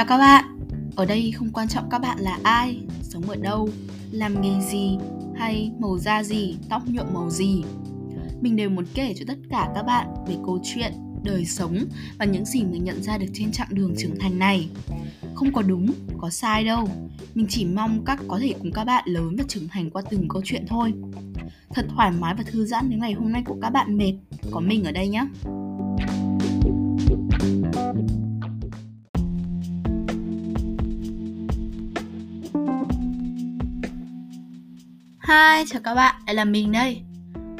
Chào các bạn, ở đây không quan trọng các bạn là ai, sống ở đâu, làm nghề gì hay màu da gì, tóc nhuộm màu gì. Mình đều muốn kể cho tất cả các bạn về câu chuyện, đời sống và những gì mình nhận ra được trên chặng đường trưởng thành này. Không có đúng, có sai đâu. Mình chỉ mong các có thể cùng các bạn lớn và trưởng thành qua từng câu chuyện thôi. Thật thoải mái và thư giãn nếu ngày hôm nay của các bạn mệt, có mình ở đây nhé. Hi, chào các bạn, đây là mình đây.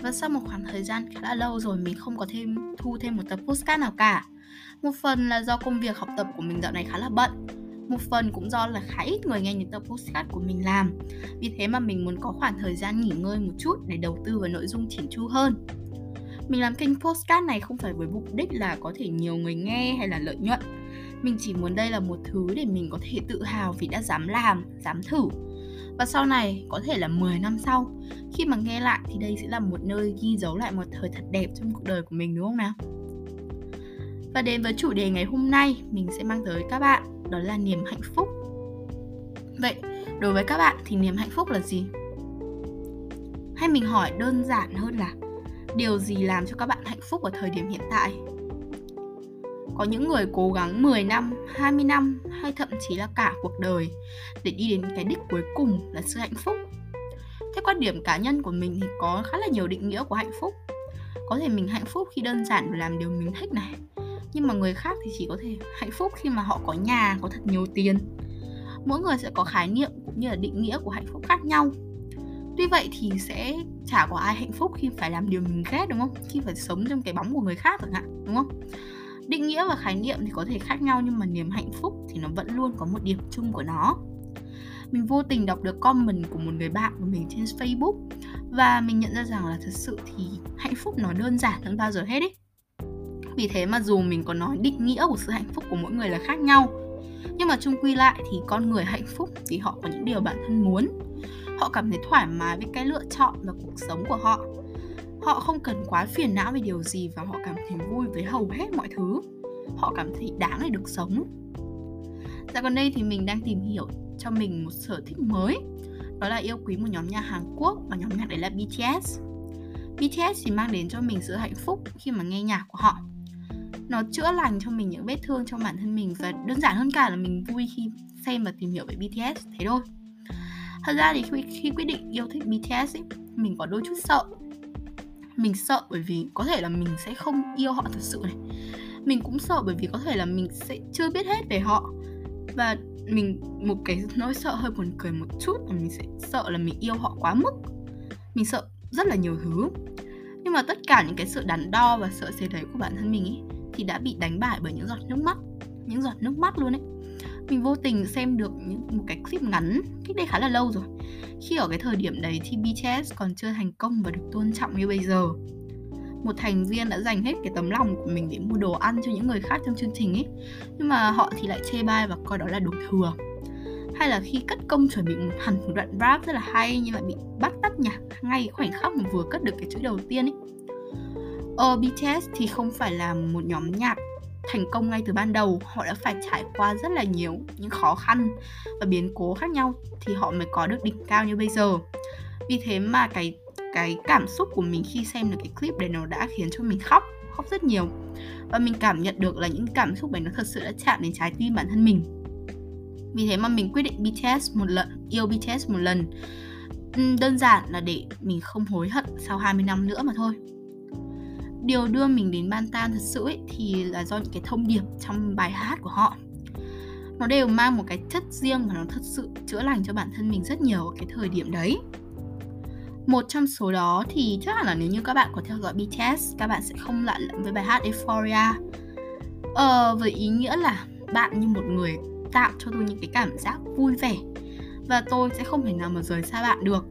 Và sau một khoảng thời gian khá là lâu rồi mình không có thêm thu thêm một tập postcard nào cả. Một phần là do công việc học tập của mình dạo này khá là bận. Một phần cũng do là khá ít người nghe những tập postcard của mình làm. Vì thế mà mình muốn có khoảng thời gian nghỉ ngơi một chút để đầu tư vào nội dung chỉnh chu hơn. Mình làm kênh postcard này không phải với mục đích là có thể nhiều người nghe hay là lợi nhuận. Mình chỉ muốn đây là một thứ để mình có thể tự hào vì đã dám làm, dám thử và sau này, có thể là 10 năm sau, khi mà nghe lại thì đây sẽ là một nơi ghi dấu lại một thời thật đẹp trong cuộc đời của mình đúng không nào? Và đến với chủ đề ngày hôm nay, mình sẽ mang tới các bạn đó là niềm hạnh phúc. Vậy, đối với các bạn thì niềm hạnh phúc là gì? Hay mình hỏi đơn giản hơn là điều gì làm cho các bạn hạnh phúc ở thời điểm hiện tại? Có những người cố gắng 10 năm, 20 năm hay thậm chí là cả cuộc đời để đi đến cái đích cuối cùng là sự hạnh phúc. Theo quan điểm cá nhân của mình thì có khá là nhiều định nghĩa của hạnh phúc. Có thể mình hạnh phúc khi đơn giản làm điều mình thích này. Nhưng mà người khác thì chỉ có thể hạnh phúc khi mà họ có nhà, có thật nhiều tiền. Mỗi người sẽ có khái niệm cũng như là định nghĩa của hạnh phúc khác nhau. Tuy vậy thì sẽ chả có ai hạnh phúc khi phải làm điều mình ghét đúng không? Khi phải sống trong cái bóng của người khác chẳng hạn, đúng không? Định nghĩa và khái niệm thì có thể khác nhau nhưng mà niềm hạnh phúc thì nó vẫn luôn có một điểm chung của nó. Mình vô tình đọc được comment của một người bạn của mình trên Facebook và mình nhận ra rằng là thật sự thì hạnh phúc nó đơn giản hơn bao giờ hết ấy. Vì thế mà dù mình có nói định nghĩa của sự hạnh phúc của mỗi người là khác nhau, Nhưng mà chung quy lại thì con người hạnh phúc thì họ có những điều bản thân muốn. Họ cảm thấy thoải mái với cái lựa chọn và cuộc sống của họ họ không cần quá phiền não về điều gì và họ cảm thấy vui với hầu hết mọi thứ. Họ cảm thấy đáng để được sống. Dạo gần đây thì mình đang tìm hiểu cho mình một sở thích mới. Đó là yêu quý một nhóm nhạc Hàn Quốc và nhóm nhạc đấy là BTS BTS thì mang đến cho mình sự hạnh phúc khi mà nghe nhạc của họ. Nó chữa lành cho mình những vết thương trong bản thân mình Và đơn giản hơn cả là mình vui khi xem và tìm hiểu về BTS thế thôi. Thật ra thì khi, khi quyết định yêu thích BTS ấy, mình có đôi chút sợ mình sợ bởi vì có thể là mình sẽ không yêu họ thật sự này. Mình cũng sợ bởi vì có thể là mình sẽ chưa biết hết về họ. Và mình, một cái nỗi sợ hơi buồn cười một chút là mình sẽ sợ là mình yêu họ quá mức. Mình sợ rất là nhiều thứ. Nhưng mà tất cả những cái sự đắn đo và sợ sệt đấy của bản thân mình ấy thì đã bị đánh bại bởi những giọt nước mắt, những giọt nước mắt luôn ấy mình vô tình xem được những một cái clip ngắn cách đây khá là lâu rồi. Khi ở cái thời điểm đấy thì BTS còn chưa thành công và được tôn trọng như bây giờ. Một thành viên đã dành hết cái tấm lòng của mình để mua đồ ăn cho những người khác trong chương trình ấy nhưng mà họ thì lại chê bai và coi đó là đồ thừa. Hay là khi cất công chuẩn bị một hẳn một đoạn rap rất là hay nhưng lại bị bắt tắt nhạc ngay khoảnh khắc mà vừa cất được cái chữ đầu tiên ấy. Ờ, BTS thì không phải là một nhóm nhạc thành công ngay từ ban đầu, họ đã phải trải qua rất là nhiều những khó khăn và biến cố khác nhau thì họ mới có được đỉnh cao như bây giờ. Vì thế mà cái cái cảm xúc của mình khi xem được cái clip đấy nó đã khiến cho mình khóc khóc rất nhiều. Và mình cảm nhận được là những cảm xúc đấy nó thật sự đã chạm đến trái tim bản thân mình. Vì thế mà mình quyết định BTS một lần, yêu BTS một lần. Đơn giản là để mình không hối hận sau 20 năm nữa mà thôi điều đưa mình đến ban tan thật sự ấy, thì là do những cái thông điệp trong bài hát của họ. Nó đều mang một cái chất riêng và nó thật sự chữa lành cho bản thân mình rất nhiều ở cái thời điểm đấy. Một trong số đó thì chắc hẳn là nếu như các bạn có theo dõi BTS các bạn sẽ không lạ lẫm với bài hát Euphoria. Ờ, với ý nghĩa là bạn như một người tạo cho tôi những cái cảm giác vui vẻ và tôi sẽ không thể nào mà rời xa bạn được.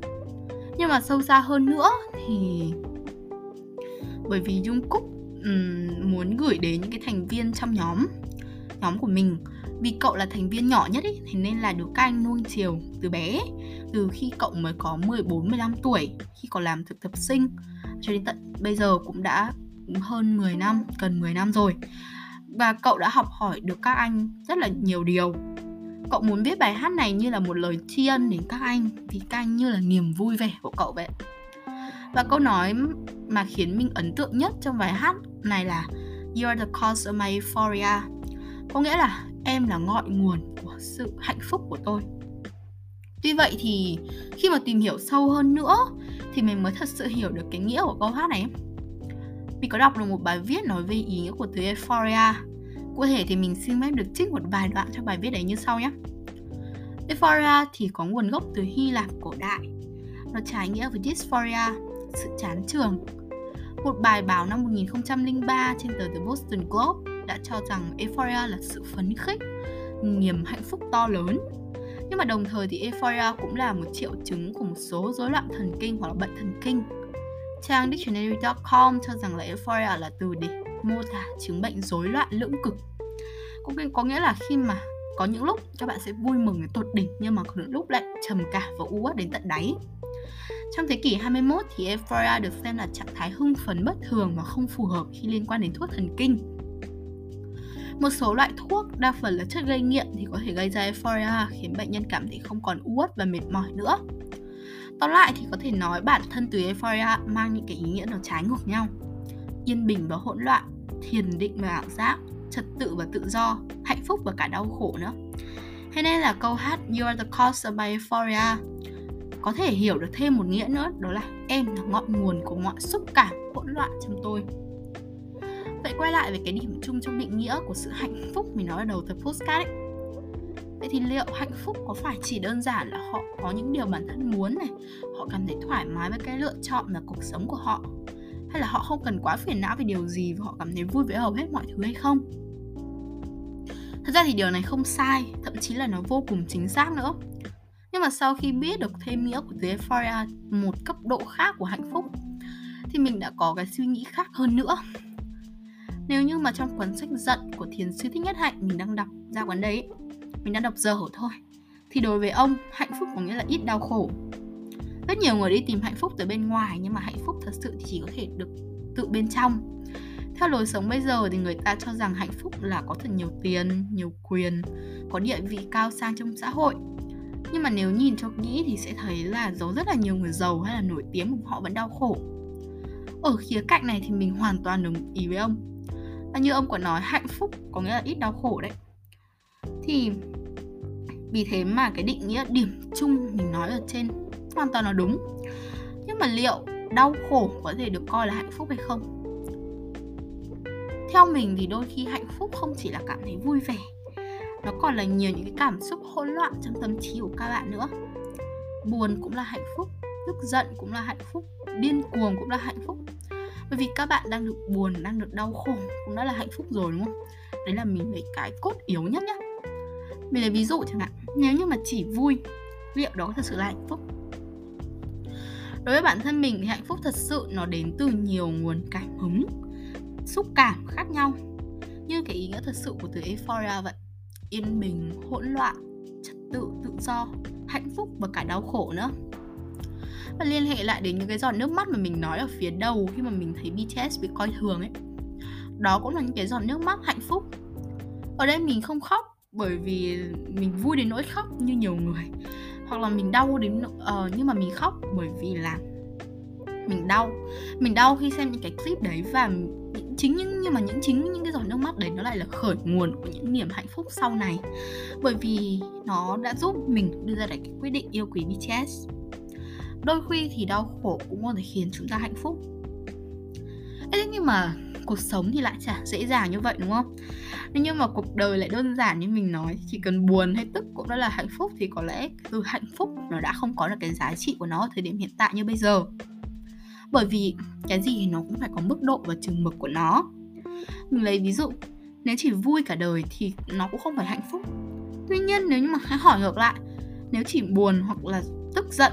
Nhưng mà sâu xa hơn nữa thì bởi vì Jungkook um, muốn gửi đến những cái thành viên trong nhóm nhóm của mình. Vì cậu là thành viên nhỏ nhất ý, thế nên là được các anh nuông chiều từ bé từ khi cậu mới có 14 15 tuổi khi còn làm thực tập sinh cho đến tận bây giờ cũng đã hơn 10 năm, gần 10 năm rồi. và cậu đã học hỏi được các anh rất là nhiều điều. Cậu muốn viết bài hát này như là một lời tri ân đến các anh vì các anh như là niềm vui vẻ của cậu vậy và câu nói mà khiến mình ấn tượng nhất trong bài hát này là You are the cause of my euphoria Có nghĩa là em là ngọn nguồn của sự hạnh phúc của tôi Tuy vậy thì khi mà tìm hiểu sâu hơn nữa thì mình mới thật sự hiểu được cái nghĩa của câu hát này. Mình có đọc được một bài viết nói về ý nghĩa của từ euphoria. Cụ thể thì mình xin phép được trích một vài đoạn trong bài viết đấy như sau nhé. Euphoria thì có nguồn gốc từ Hy Lạp cổ đại. Nó trái nghĩa với dysphoria, sự chán trường. Một bài báo năm 2003 trên tờ The Boston Globe đã cho rằng euphoria là sự phấn khích, niềm hạnh phúc to lớn. Nhưng mà đồng thời thì euphoria cũng là một triệu chứng của một số rối loạn thần kinh hoặc là bệnh thần kinh. Trang dictionary.com cho rằng là euphoria là từ để mô tả chứng bệnh rối loạn lưỡng cực. Cũng có nghĩa là khi mà có những lúc các bạn sẽ vui mừng đến tột đỉnh nhưng mà có những lúc lại trầm cảm và u uất đến tận đáy trong thế kỷ 21 thì euphoria được xem là trạng thái hưng phấn bất thường và không phù hợp khi liên quan đến thuốc thần kinh một số loại thuốc, đa phần là chất gây nghiện thì có thể gây ra euphoria khiến bệnh nhân cảm thấy không còn uất và mệt mỏi nữa. Tóm lại thì có thể nói bản thân từ euphoria mang những cái ý nghĩa nó trái ngược nhau. Yên bình và hỗn loạn, thiền định và ảo giác, trật tự và tự do, hạnh phúc và cả đau khổ nữa. Thế nên là câu hát You are the cause of my euphoria có thể hiểu được thêm một nghĩa nữa đó là em là ngọn nguồn của mọi xúc cảm hỗn loạn trong tôi. Vậy quay lại về cái điểm chung trong định nghĩa của sự hạnh phúc mình nói ở đầu tập postcard ấy. Vậy thì liệu hạnh phúc có phải chỉ đơn giản là họ có những điều bản thân muốn này Họ cảm thấy thoải mái với cái lựa chọn là cuộc sống của họ Hay là họ không cần quá phiền não về điều gì và họ cảm thấy vui với hầu hết mọi thứ hay không? Thật ra thì điều này không sai, thậm chí là nó vô cùng chính xác nữa. Nhưng mà sau khi biết được thêm nghĩa của từ euphoria một cấp độ khác của hạnh phúc, Thì mình đã có cái suy nghĩ khác hơn nữa. Nếu như mà trong cuốn sách giận của thiền sư thích nhất hạnh mình đang đọc ra quán đấy, mình đang đọc dở thôi. Thì đối với ông, hạnh phúc có nghĩa là ít đau khổ. Rất nhiều người đi tìm hạnh phúc từ bên ngoài, nhưng mà hạnh phúc thật sự thì chỉ có thể được tự bên trong. Theo lối sống bây giờ thì người ta cho rằng hạnh phúc là có thật nhiều tiền, nhiều quyền, có địa vị cao sang trong xã hội nhưng mà nếu nhìn cho kỹ thì sẽ thấy là giấu rất là nhiều người giàu hay là nổi tiếng họ vẫn đau khổ. Ở khía cạnh này thì mình hoàn toàn đồng ý với ông. Và như ông có nói, hạnh phúc có nghĩa là ít đau khổ đấy. Thì vì thế mà cái định nghĩa điểm chung mình nói ở trên hoàn toàn là đúng. Nhưng mà liệu đau khổ có thể được coi là hạnh phúc hay không? Theo mình thì đôi khi hạnh phúc không chỉ là cảm thấy vui vẻ nó còn là nhiều những cái cảm xúc hỗn loạn trong tâm trí của các bạn nữa. Buồn cũng là hạnh phúc, tức giận cũng là hạnh phúc, điên cuồng cũng là hạnh phúc. Bởi vì các bạn đang được buồn, đang được đau khổ cũng đã là hạnh phúc rồi, đúng không? Đấy là mình lấy cái cốt yếu nhất nhá. Mình lấy ví dụ chẳng hạn, nếu như mà chỉ vui, liệu đó thật sự là hạnh phúc? Đối với bản thân mình thì hạnh phúc thật sự nó đến từ nhiều nguồn cảm hứng, xúc cảm khác nhau. Như cái ý nghĩa thật sự của từ euphoria vậy yên bình hỗn loạn trật tự tự do hạnh phúc và cả đau khổ nữa. Và liên hệ lại đến những cái giọt nước mắt mà mình nói ở phía đầu khi mà mình thấy BTS bị coi thường ấy. Đó cũng là những cái giọt nước mắt hạnh phúc. Ở đây mình không khóc bởi vì mình vui đến nỗi khóc như nhiều người. Hoặc là mình đau đến uh, nhưng mà mình khóc bởi vì là mình đau. Mình đau khi xem những cái clip đấy và chính những, nhưng mà những chính những cái giọt nước mắt đấy nó lại là khởi nguồn của những niềm hạnh phúc sau này. Bởi vì nó đã giúp mình đưa ra được cái quyết định yêu quý BTS đôi khi thì đau khổ cũng có thể khiến chúng ta hạnh phúc. Thế nhưng mà cuộc sống thì lại chả dễ dàng như vậy, đúng không? Nếu nhưng mà cuộc đời lại đơn giản như mình nói, chỉ cần buồn hay tức cũng đã là hạnh phúc thì có lẽ từ hạnh phúc nó đã không có được cái giá trị của nó ở thời điểm hiện tại như bây giờ bởi vì cái gì thì nó cũng phải có mức độ và chừng mực của nó mình lấy ví dụ, nếu chỉ vui cả đời thì nó cũng không phải hạnh phúc tuy nhiên nếu như mà hãy hỏi ngược lại, nếu chỉ buồn hoặc là tức giận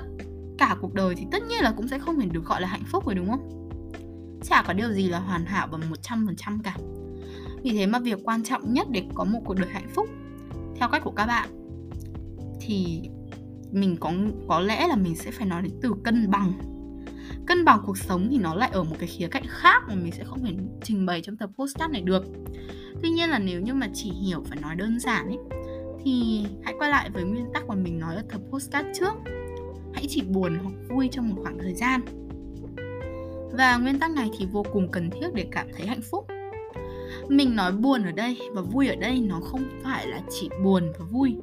cả cuộc đời thì tất nhiên là cũng sẽ không thể được gọi là hạnh phúc rồi, đúng không? Chả có điều gì là hoàn hảo bằng 100% cả. Vì thế mà việc quan trọng nhất để có một cuộc đời hạnh phúc, theo cách của các bạn, thì mình có có lẽ là mình sẽ phải nói đến từ cân bằng cân bằng cuộc sống thì nó lại ở một cái khía cạnh khác mà mình sẽ không thể trình bày trong tập postcard này được. Tuy nhiên là nếu như mà chỉ hiểu và nói đơn giản ấy, thì hãy quay lại với nguyên tắc mà mình nói ở tập postcard trước. Hãy chỉ buồn hoặc vui trong một khoảng thời gian. Và nguyên tắc này thì vô cùng cần thiết để cảm thấy hạnh phúc. Mình nói buồn ở đây và vui ở đây nó không phải là chỉ buồn và vui.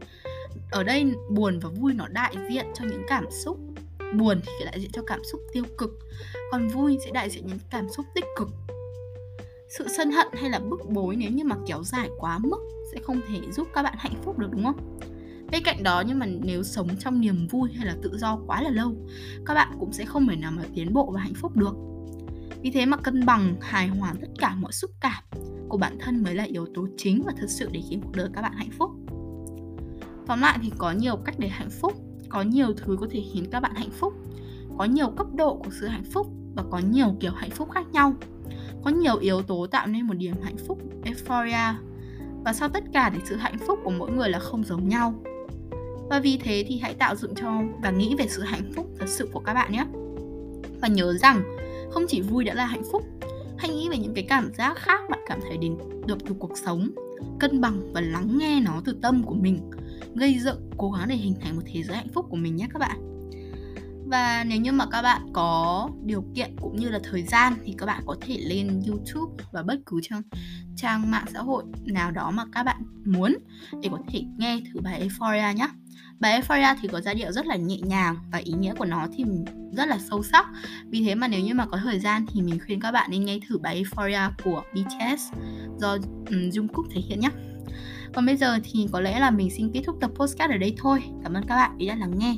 Ở đây buồn và vui nó đại diện cho những cảm xúc buồn thì đại diện cho cảm xúc tiêu cực. Còn vui sẽ đại diện những cảm xúc tích cực. Sự sân hận hay là bức bối nếu như mà kéo dài quá mức sẽ không thể giúp các bạn hạnh phúc được, đúng không? Bên cạnh đó, nhưng mà nếu sống trong niềm vui hay là tự do quá là lâu, các bạn cũng sẽ không thể nào mà tiến bộ và hạnh phúc được. Vì thế mà cân bằng, hài hòa tất cả mọi xúc cảm của bản thân mới là yếu tố chính và thực sự để khiến cuộc đời các bạn hạnh phúc. Tóm lại thì có nhiều cách để hạnh phúc có nhiều thứ có thể khiến các bạn hạnh phúc, có nhiều cấp độ của sự hạnh phúc và có nhiều kiểu hạnh phúc khác nhau. Có nhiều yếu tố tạo nên một điểm hạnh phúc, euphoria. Và sau tất cả thì sự hạnh phúc của mỗi người là không giống nhau. Và vì thế thì hãy tạo dựng cho và nghĩ về sự hạnh phúc thật sự của các bạn nhé. Và nhớ rằng, không chỉ vui đã là hạnh phúc, hãy nghĩ về những cái cảm giác khác bạn cảm thấy đến được từ cuộc sống, cân bằng và lắng nghe nó từ tâm của mình gây dựng cố gắng để hình thành một thế giới hạnh phúc của mình nhé các bạn và nếu như mà các bạn có điều kiện cũng như là thời gian thì các bạn có thể lên YouTube và bất cứ trang trang mạng xã hội nào đó mà các bạn muốn để có thể nghe thử bài Euphoria nhé. Bài Euphoria thì có giai điệu rất là nhẹ nhàng và ý nghĩa của nó thì rất là sâu sắc. Vì thế mà nếu như mà có thời gian thì mình khuyên các bạn nên nghe thử bài Euphoria của BTS do um, Jungkook thể hiện nhé. Còn bây giờ thì có lẽ là mình xin kết thúc tập podcast ở đây thôi. Cảm ơn các bạn vì đã lắng nghe.